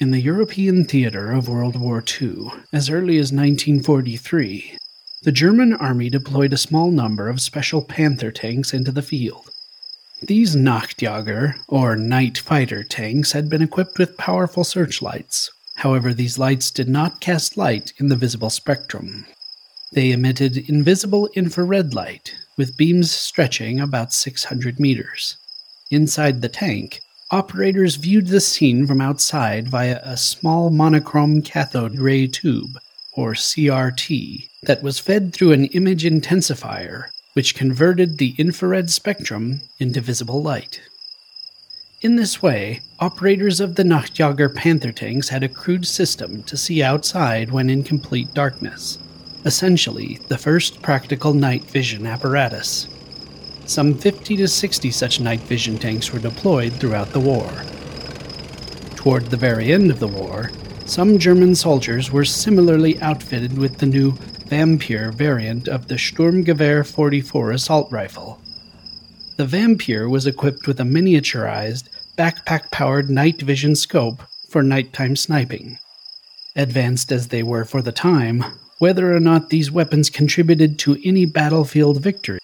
In the European theater of World War II, as early as 1943, the German army deployed a small number of special Panther tanks into the field. These Nachtjager, or night fighter tanks, had been equipped with powerful searchlights. However, these lights did not cast light in the visible spectrum. They emitted invisible infrared light, with beams stretching about 600 meters. Inside the tank, operators viewed the scene from outside via a small monochrome cathode ray tube, or CRT, that was fed through an image intensifier, which converted the infrared spectrum into visible light. In this way, operators of the Nachtjager Panther tanks had a crude system to see outside when in complete darkness, essentially, the first practical night vision apparatus. Some 50 to 60 such night vision tanks were deployed throughout the war. Toward the very end of the war, some German soldiers were similarly outfitted with the new Vampyr variant of the Sturmgewehr 44 assault rifle. The Vampyr was equipped with a miniaturized, backpack powered night vision scope for nighttime sniping. Advanced as they were for the time, whether or not these weapons contributed to any battlefield victory